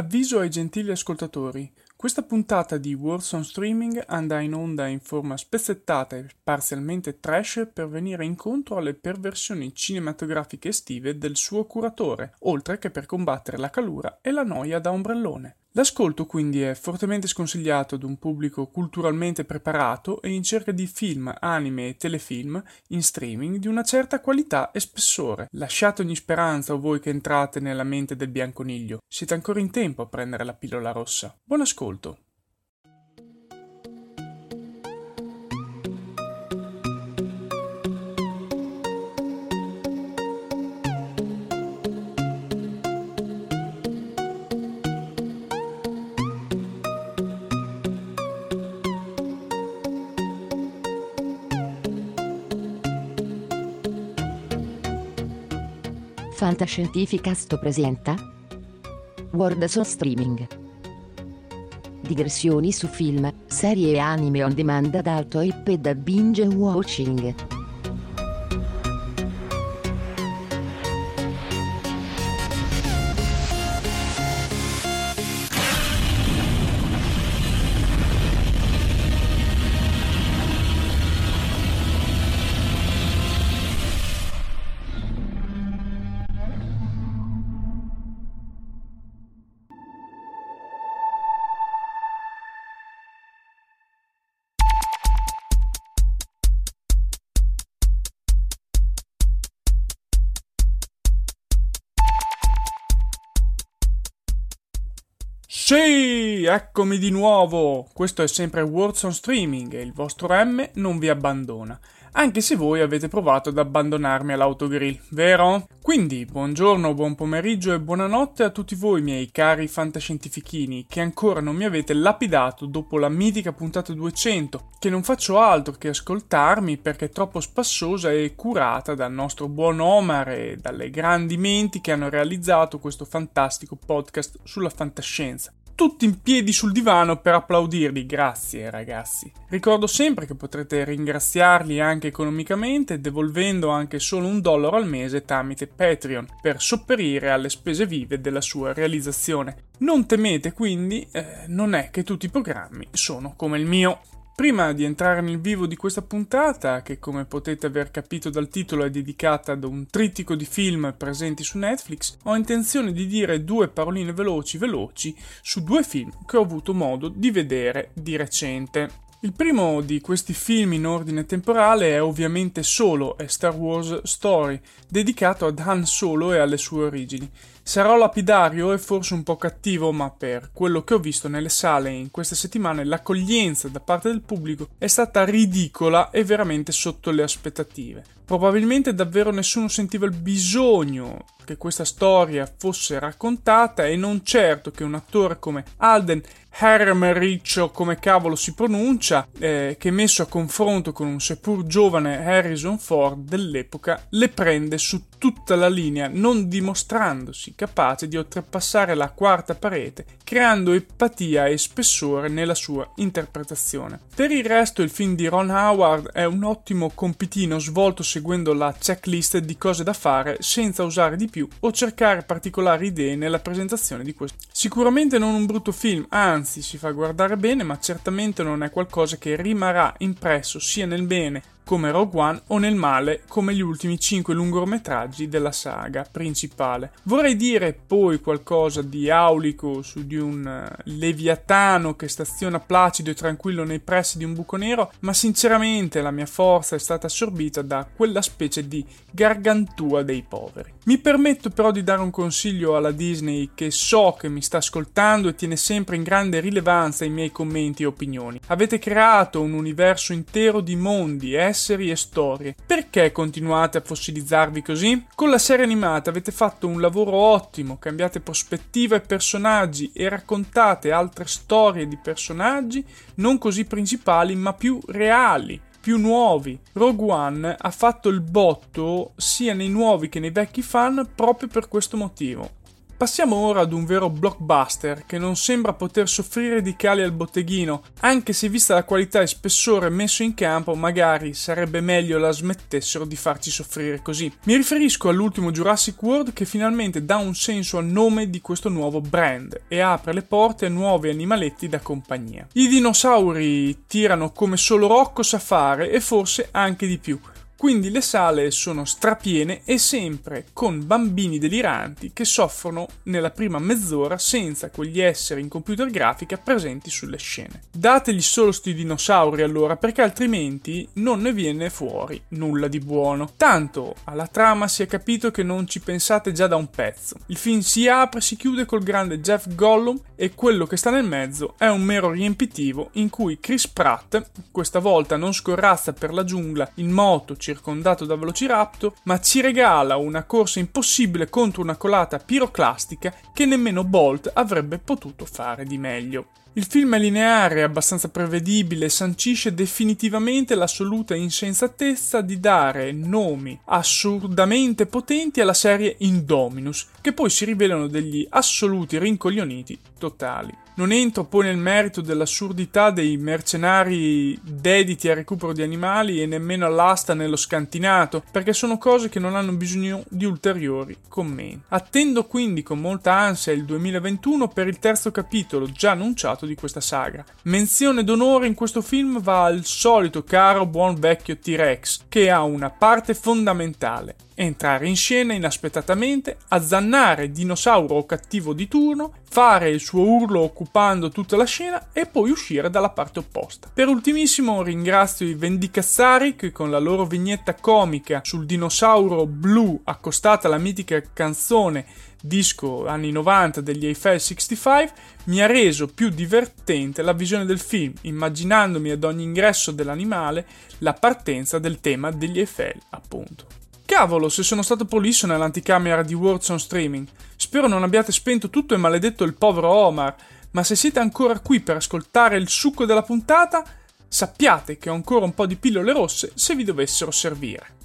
Avviso ai gentili ascoltatori. Questa puntata di Words on Streaming andrà in onda in forma spezzettata e parzialmente trash per venire incontro alle perversioni cinematografiche estive del suo curatore, oltre che per combattere la calura e la noia da ombrellone. L'ascolto quindi è fortemente sconsigliato ad un pubblico culturalmente preparato e in cerca di film, anime e telefilm in streaming di una certa qualità e spessore. Lasciate ogni speranza o voi che entrate nella mente del bianconiglio. Siete ancora in tempo a prendere la pillola rossa. Buon ascolto. Fantascientificast presenta World on Streaming Digressioni su film, serie e anime on demand ad alto IP e da binge watching. Sì, eccomi di nuovo. Questo è sempre on Streaming e il vostro M non vi abbandona, anche se voi avete provato ad abbandonarmi all'autogrill, vero? Quindi, buongiorno, buon pomeriggio e buonanotte a tutti voi miei cari fantascientifichini che ancora non mi avete lapidato dopo la mitica puntata 200, che non faccio altro che ascoltarmi perché è troppo spassosa e curata dal nostro buon Omar e dalle grandi menti che hanno realizzato questo fantastico podcast sulla fantascienza tutti in piedi sul divano per applaudirli. Grazie ragazzi. Ricordo sempre che potrete ringraziarli anche economicamente devolvendo anche solo un dollaro al mese tramite Patreon per sopperire alle spese vive della sua realizzazione. Non temete quindi, eh, non è che tutti i programmi sono come il mio. Prima di entrare nel vivo di questa puntata, che come potete aver capito dal titolo è dedicata ad un trittico di film presenti su Netflix, ho intenzione di dire due paroline veloci veloci su due film che ho avuto modo di vedere di recente. Il primo di questi film in ordine temporale è ovviamente Solo e Star Wars Story, dedicato ad Han Solo e alle sue origini. Sarò lapidario e forse un po' cattivo, ma per quello che ho visto nelle sale in queste settimane l'accoglienza da parte del pubblico è stata ridicola e veramente sotto le aspettative. Probabilmente davvero nessuno sentiva il bisogno che questa storia fosse raccontata e non certo che un attore come Alden Hermerich o come cavolo si pronuncia, eh, che messo a confronto con un seppur giovane Harrison Ford dell'epoca, le prende su tutta la linea, non dimostrandosi capace di oltrepassare la quarta parete, creando empatia e spessore nella sua interpretazione. Per il resto il film di Ron Howard è un ottimo compitino svolto seguendo la checklist di cose da fare senza usare di più o cercare particolari idee nella presentazione di questo. Sicuramente non un brutto film, anzi anzi si fa guardare bene, ma certamente non è qualcosa che rimarrà impresso sia nel bene come Rogue One o nel male come gli ultimi 5 lungometraggi della saga principale. Vorrei dire poi qualcosa di aulico su di un uh, leviatano che staziona placido e tranquillo nei pressi di un buco nero, ma sinceramente la mia forza è stata assorbita da quella specie di gargantua dei poveri. Mi permetto però di dare un consiglio alla Disney che so che mi sta ascoltando e tiene sempre in grande rilevanza i miei commenti e opinioni. Avete creato un universo intero di mondi, esseri esseri e storie. Perché continuate a fossilizzarvi così? Con la serie animata avete fatto un lavoro ottimo, cambiate prospettiva e personaggi e raccontate altre storie di personaggi non così principali ma più reali più nuovi. Rogue One ha fatto il botto sia nei nuovi che nei vecchi fan proprio per questo motivo. Passiamo ora ad un vero blockbuster che non sembra poter soffrire di cali al botteghino, anche se vista la qualità e spessore messo in campo magari sarebbe meglio la smettessero di farci soffrire così. Mi riferisco all'ultimo Jurassic World che finalmente dà un senso al nome di questo nuovo brand e apre le porte a nuovi animaletti da compagnia. I dinosauri tirano come solo Rocco sa fare e forse anche di più. Quindi le sale sono strapiene e sempre con bambini deliranti che soffrono nella prima mezz'ora senza quegli esseri in computer grafica presenti sulle scene. Dategli solo sti dinosauri allora perché altrimenti non ne viene fuori nulla di buono. Tanto alla trama si è capito che non ci pensate già da un pezzo. Il film si apre e si chiude col grande Jeff Gollum e quello che sta nel mezzo è un mero riempitivo in cui Chris Pratt, questa volta non scorrazza per la giungla in moto, circondato da velociraptor, ma ci regala una corsa impossibile contro una colata piroclastica che nemmeno Bolt avrebbe potuto fare di meglio. Il film è lineare, abbastanza prevedibile e sancisce definitivamente l'assoluta insensatezza di dare nomi assurdamente potenti alla serie Indominus, che poi si rivelano degli assoluti rincoglioniti totali. Non entro poi nel merito dell'assurdità dei mercenari dediti al recupero di animali e nemmeno all'asta nello scantinato, perché sono cose che non hanno bisogno di ulteriori commenti. Attendo quindi con molta ansia il 2021 per il terzo capitolo già annunciato di questa saga. Menzione d'onore in questo film va al solito caro buon vecchio T-Rex, che ha una parte fondamentale entrare in scena inaspettatamente, azzannare il dinosauro cattivo di turno, fare il suo urlo occupando tutta la scena e poi uscire dalla parte opposta. Per ultimissimo ringrazio i Vendicazzari che con la loro vignetta comica sul dinosauro blu accostata alla mitica canzone disco anni 90 degli Eiffel 65 mi ha reso più divertente la visione del film, immaginandomi ad ogni ingresso dell'animale la partenza del tema degli Eiffel, appunto. Cavolo, se sono stato polisso nell'anticamera di on Streaming. Spero non abbiate spento tutto e maledetto il povero Omar, ma se siete ancora qui per ascoltare il succo della puntata, sappiate che ho ancora un po' di pillole rosse se vi dovessero servire.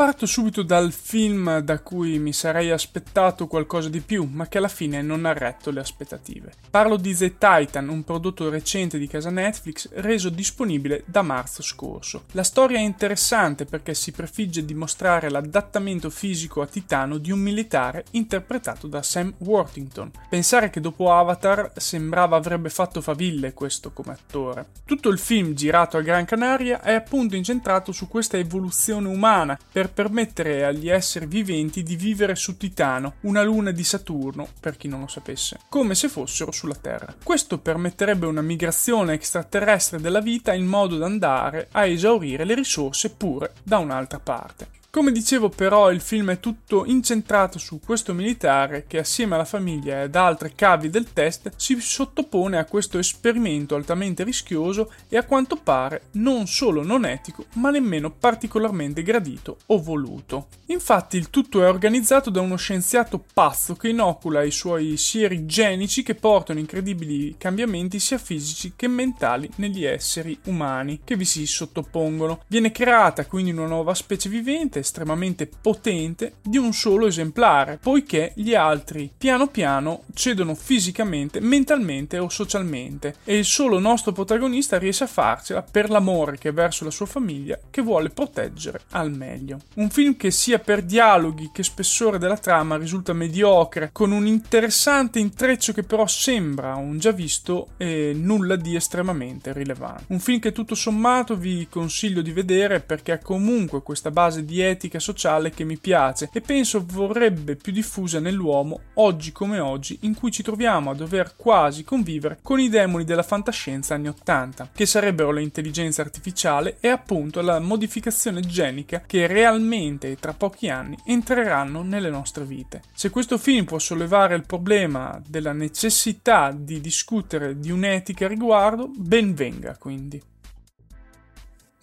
Parto subito dal film da cui mi sarei aspettato qualcosa di più, ma che alla fine non ha retto le aspettative. Parlo di The Titan, un prodotto recente di casa Netflix reso disponibile da marzo scorso. La storia è interessante perché si prefigge di mostrare l'adattamento fisico a titano di un militare interpretato da Sam Worthington. Pensare che dopo Avatar sembrava avrebbe fatto faville questo come attore. Tutto il film girato a Gran Canaria è appunto incentrato su questa evoluzione umana per permettere agli esseri viventi di vivere su Titano, una luna di Saturno, per chi non lo sapesse, come se fossero sulla Terra. Questo permetterebbe una migrazione extraterrestre della vita in modo da andare a esaurire le risorse pure da un'altra parte. Come dicevo però il film è tutto incentrato su questo militare che assieme alla famiglia e ad altre cavi del test si sottopone a questo esperimento altamente rischioso e a quanto pare non solo non etico ma nemmeno particolarmente gradito o voluto. Infatti il tutto è organizzato da uno scienziato pazzo che inocula i suoi sieri genici che portano incredibili cambiamenti sia fisici che mentali negli esseri umani che vi si sottopongono. Viene creata quindi una nuova specie vivente estremamente potente di un solo esemplare, poiché gli altri piano piano cedono fisicamente, mentalmente o socialmente e il solo nostro protagonista riesce a farcela per l'amore che è verso la sua famiglia che vuole proteggere al meglio. Un film che sia per dialoghi che spessore della trama risulta mediocre, con un interessante intreccio che però sembra un già visto e nulla di estremamente rilevante. Un film che tutto sommato vi consiglio di vedere perché ha comunque questa base di etica sociale che mi piace e penso vorrebbe più diffusa nell'uomo oggi come oggi in cui ci troviamo a dover quasi convivere con i demoni della fantascienza anni 80, che sarebbero l'intelligenza artificiale e appunto la modificazione genica che realmente tra pochi anni entreranno nelle nostre vite. Se questo film può sollevare il problema della necessità di discutere di un'etica a riguardo, ben venga quindi.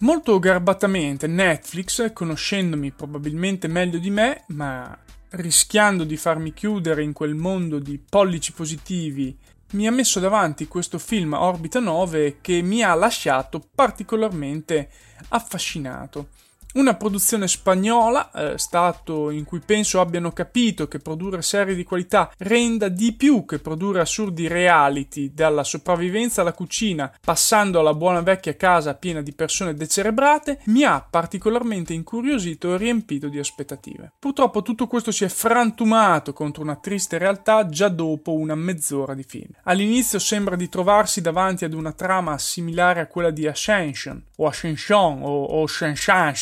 Molto garbatamente Netflix, conoscendomi probabilmente meglio di me, ma rischiando di farmi chiudere in quel mondo di pollici positivi, mi ha messo davanti questo film Orbita 9 che mi ha lasciato particolarmente affascinato. Una produzione spagnola, eh, stato in cui penso abbiano capito che produrre serie di qualità renda di più che produrre assurdi reality, dalla sopravvivenza alla cucina, passando alla buona vecchia casa piena di persone decerebrate, mi ha particolarmente incuriosito e riempito di aspettative. Purtroppo tutto questo si è frantumato contro una triste realtà già dopo una mezz'ora di film. All'inizio sembra di trovarsi davanti ad una trama similare a quella di Ascension, o Ascension, o, o Shenshan,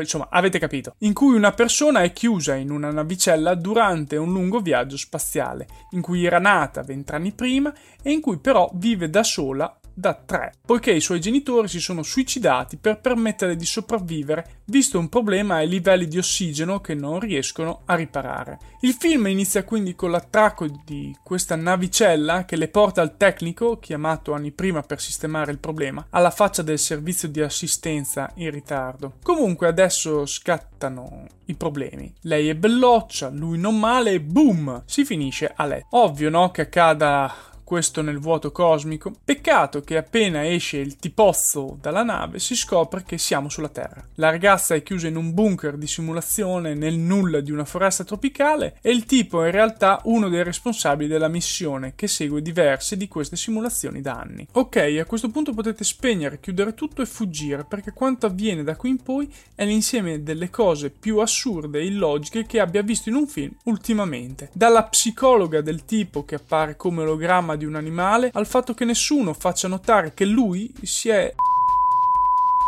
insomma, avete capito, in cui una persona è chiusa in una navicella durante un lungo viaggio spaziale, in cui era nata vent'anni prima e in cui però vive da sola da tre, poiché i suoi genitori si sono suicidati per permettere di sopravvivere, visto un problema ai livelli di ossigeno che non riescono a riparare. Il film inizia quindi con l'attracco di questa navicella che le porta al tecnico, chiamato anni prima per sistemare il problema, alla faccia del servizio di assistenza in ritardo. Comunque adesso scattano i problemi. Lei è belloccia, lui non male e boom, si finisce a letto. Ovvio no che accada questo nel vuoto cosmico. Peccato che appena esce il tipozzo dalla nave si scopre che siamo sulla Terra. La ragazza è chiusa in un bunker di simulazione nel nulla di una foresta tropicale e il tipo è in realtà uno dei responsabili della missione che segue diverse di queste simulazioni da anni. Ok, a questo punto potete spegnere, chiudere tutto e fuggire perché quanto avviene da qui in poi è l'insieme delle cose più assurde e illogiche che abbia visto in un film ultimamente. Dalla psicologa del tipo che appare come ologramma di un animale al fatto che nessuno faccia notare che lui si è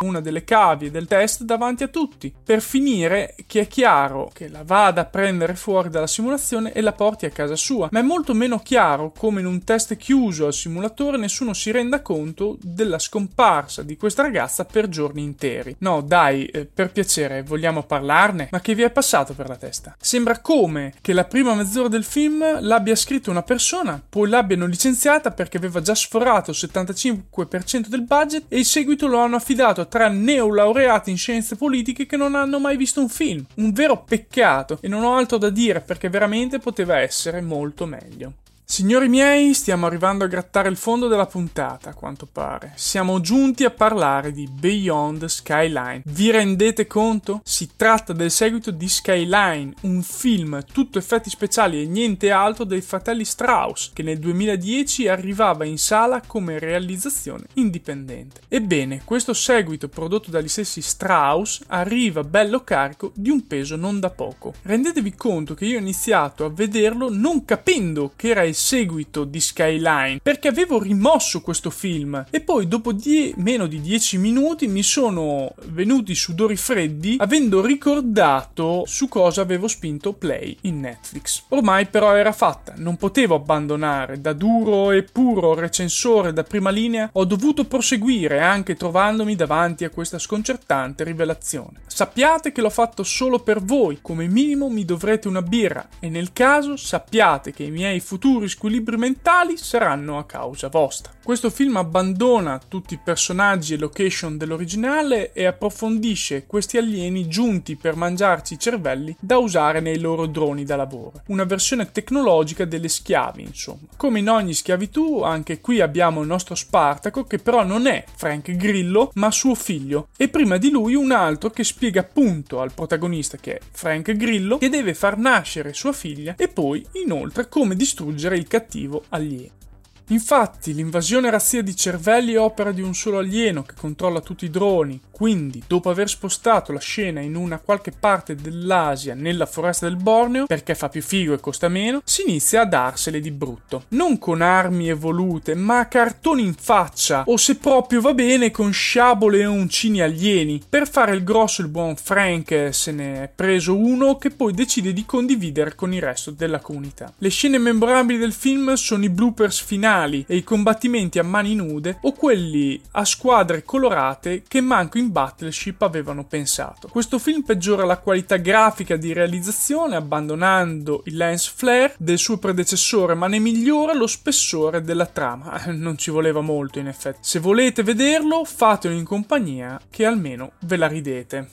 una delle cavie del test davanti a tutti, per finire che è chiaro che la vada a prendere fuori dalla simulazione e la porti a casa sua, ma è molto meno chiaro come in un test chiuso al simulatore nessuno si renda conto della scomparsa di questa ragazza per giorni interi. No, dai, eh, per piacere, vogliamo parlarne? Ma che vi è passato per la testa? Sembra come che la prima mezz'ora del film l'abbia scritto una persona, poi l'abbiano licenziata perché aveva già sforato il 75% del budget e in seguito lo hanno affidato a tra neolaureati in scienze politiche che non hanno mai visto un film. Un vero peccato e non ho altro da dire perché veramente poteva essere molto meglio. Signori miei, stiamo arrivando a grattare il fondo della puntata, a quanto pare. Siamo giunti a parlare di Beyond Skyline. Vi rendete conto? Si tratta del seguito di Skyline, un film tutto effetti speciali e niente altro dei fratelli Strauss, che nel 2010 arrivava in sala come realizzazione indipendente. Ebbene, questo seguito prodotto dagli stessi Strauss arriva bello carico di un peso non da poco. Rendetevi conto che io ho iniziato a vederlo non capendo che era il seguito di Skyline perché avevo rimosso questo film e poi dopo die- meno di 10 minuti mi sono venuti sudori freddi avendo ricordato su cosa avevo spinto play in Netflix. Ormai però era fatta, non potevo abbandonare, da duro e puro recensore da prima linea ho dovuto proseguire anche trovandomi davanti a questa sconcertante rivelazione. Sappiate che l'ho fatto solo per voi, come minimo mi dovrete una birra e nel caso sappiate che i miei futuri futuri squilibri mentali saranno a causa vostra. Questo film abbandona tutti i personaggi e location dell'originale e approfondisce questi alieni giunti per mangiarci i cervelli da usare nei loro droni da lavoro. Una versione tecnologica delle schiavi, insomma. Come in ogni schiavitù, anche qui abbiamo il nostro Spartaco che però non è Frank Grillo, ma suo figlio, e prima di lui un altro che spiega appunto al protagonista che è Frank Grillo che deve far nascere sua figlia e poi inoltre come distruggere il cattivo alieno. Infatti, l'invasione razzia di cervelli è opera di un solo alieno che controlla tutti i droni, quindi, dopo aver spostato la scena in una qualche parte dell'Asia nella foresta del Borneo, perché fa più figo e costa meno, si inizia a darsele di brutto. Non con armi evolute, ma a cartoni in faccia, o se proprio va bene con sciabole e uncini alieni. Per fare il grosso il buon Frank se ne è preso uno che poi decide di condividere con il resto della comunità. Le scene memorabili del film sono i bloopers finali e i combattimenti a mani nude o quelli a squadre colorate che manco in Battleship avevano pensato. Questo film peggiora la qualità grafica di realizzazione abbandonando il lens flare del suo predecessore, ma ne migliora lo spessore della trama. Non ci voleva molto in effetti. Se volete vederlo, fatelo in compagnia che almeno ve la ridete.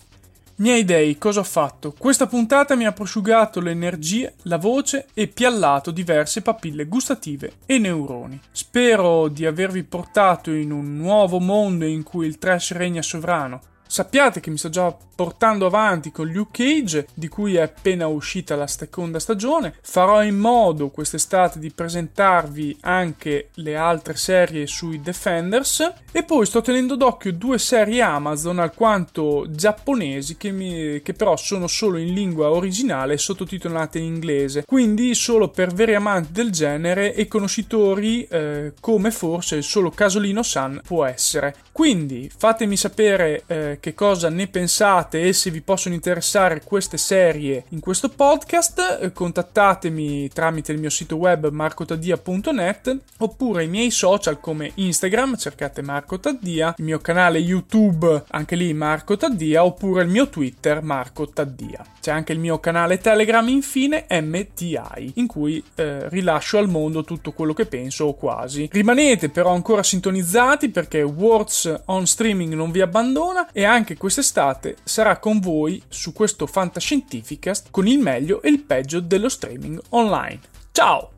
Miei dei, cosa ho fatto? Questa puntata mi ha prosciugato le energie, la voce e piallato diverse papille gustative e neuroni. Spero di avervi portato in un nuovo mondo in cui il trash regna sovrano Sappiate che mi sto già portando avanti con Luke Cage, di cui è appena uscita la seconda stagione. Farò in modo quest'estate di presentarvi anche le altre serie sui Defenders. E poi sto tenendo d'occhio due serie Amazon alquanto giapponesi che, mi, che però sono solo in lingua originale e sottotitolate in inglese. Quindi solo per veri amanti del genere e conoscitori eh, come forse il solo Casolino San può essere. Quindi fatemi sapere eh, che cosa ne pensate e se vi possono interessare queste serie in questo podcast, eh, contattatemi tramite il mio sito web marcotaddia.net oppure i miei social come Instagram, cercate Marco Taddia, il mio canale YouTube, anche lì Marco Taddia, oppure il mio Twitter Marco Taddia. C'è anche il mio canale Telegram infine MTI, in cui eh, rilascio al mondo tutto quello che penso o quasi. Rimanete però ancora sintonizzati perché Words on Streaming non vi abbandona e anche quest'estate sarà con voi su questo Fantascientificast con il meglio e il peggio dello streaming online. Ciao!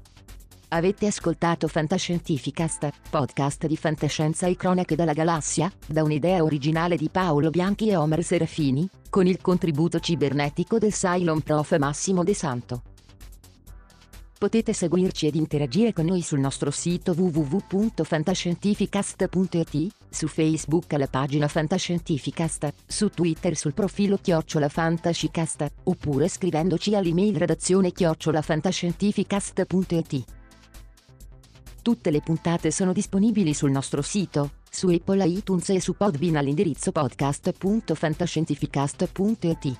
Avete ascoltato Fantascientificast, podcast di fantascienza e cronache dalla galassia, da un'idea originale di Paolo Bianchi e Omer Serafini, con il contributo cibernetico del Cylon Prof Massimo De Santo. Potete seguirci ed interagire con noi sul nostro sito www.fantascientificast.it, su Facebook alla pagina Fantascientificast, su Twitter sul profilo Chiocciola Fantascicast, oppure scrivendoci all'email redazione chiocciolafantascientificast.it. Tutte le puntate sono disponibili sul nostro sito, su Apple iTunes e su Podbean all'indirizzo podcast.fantascientificast.it.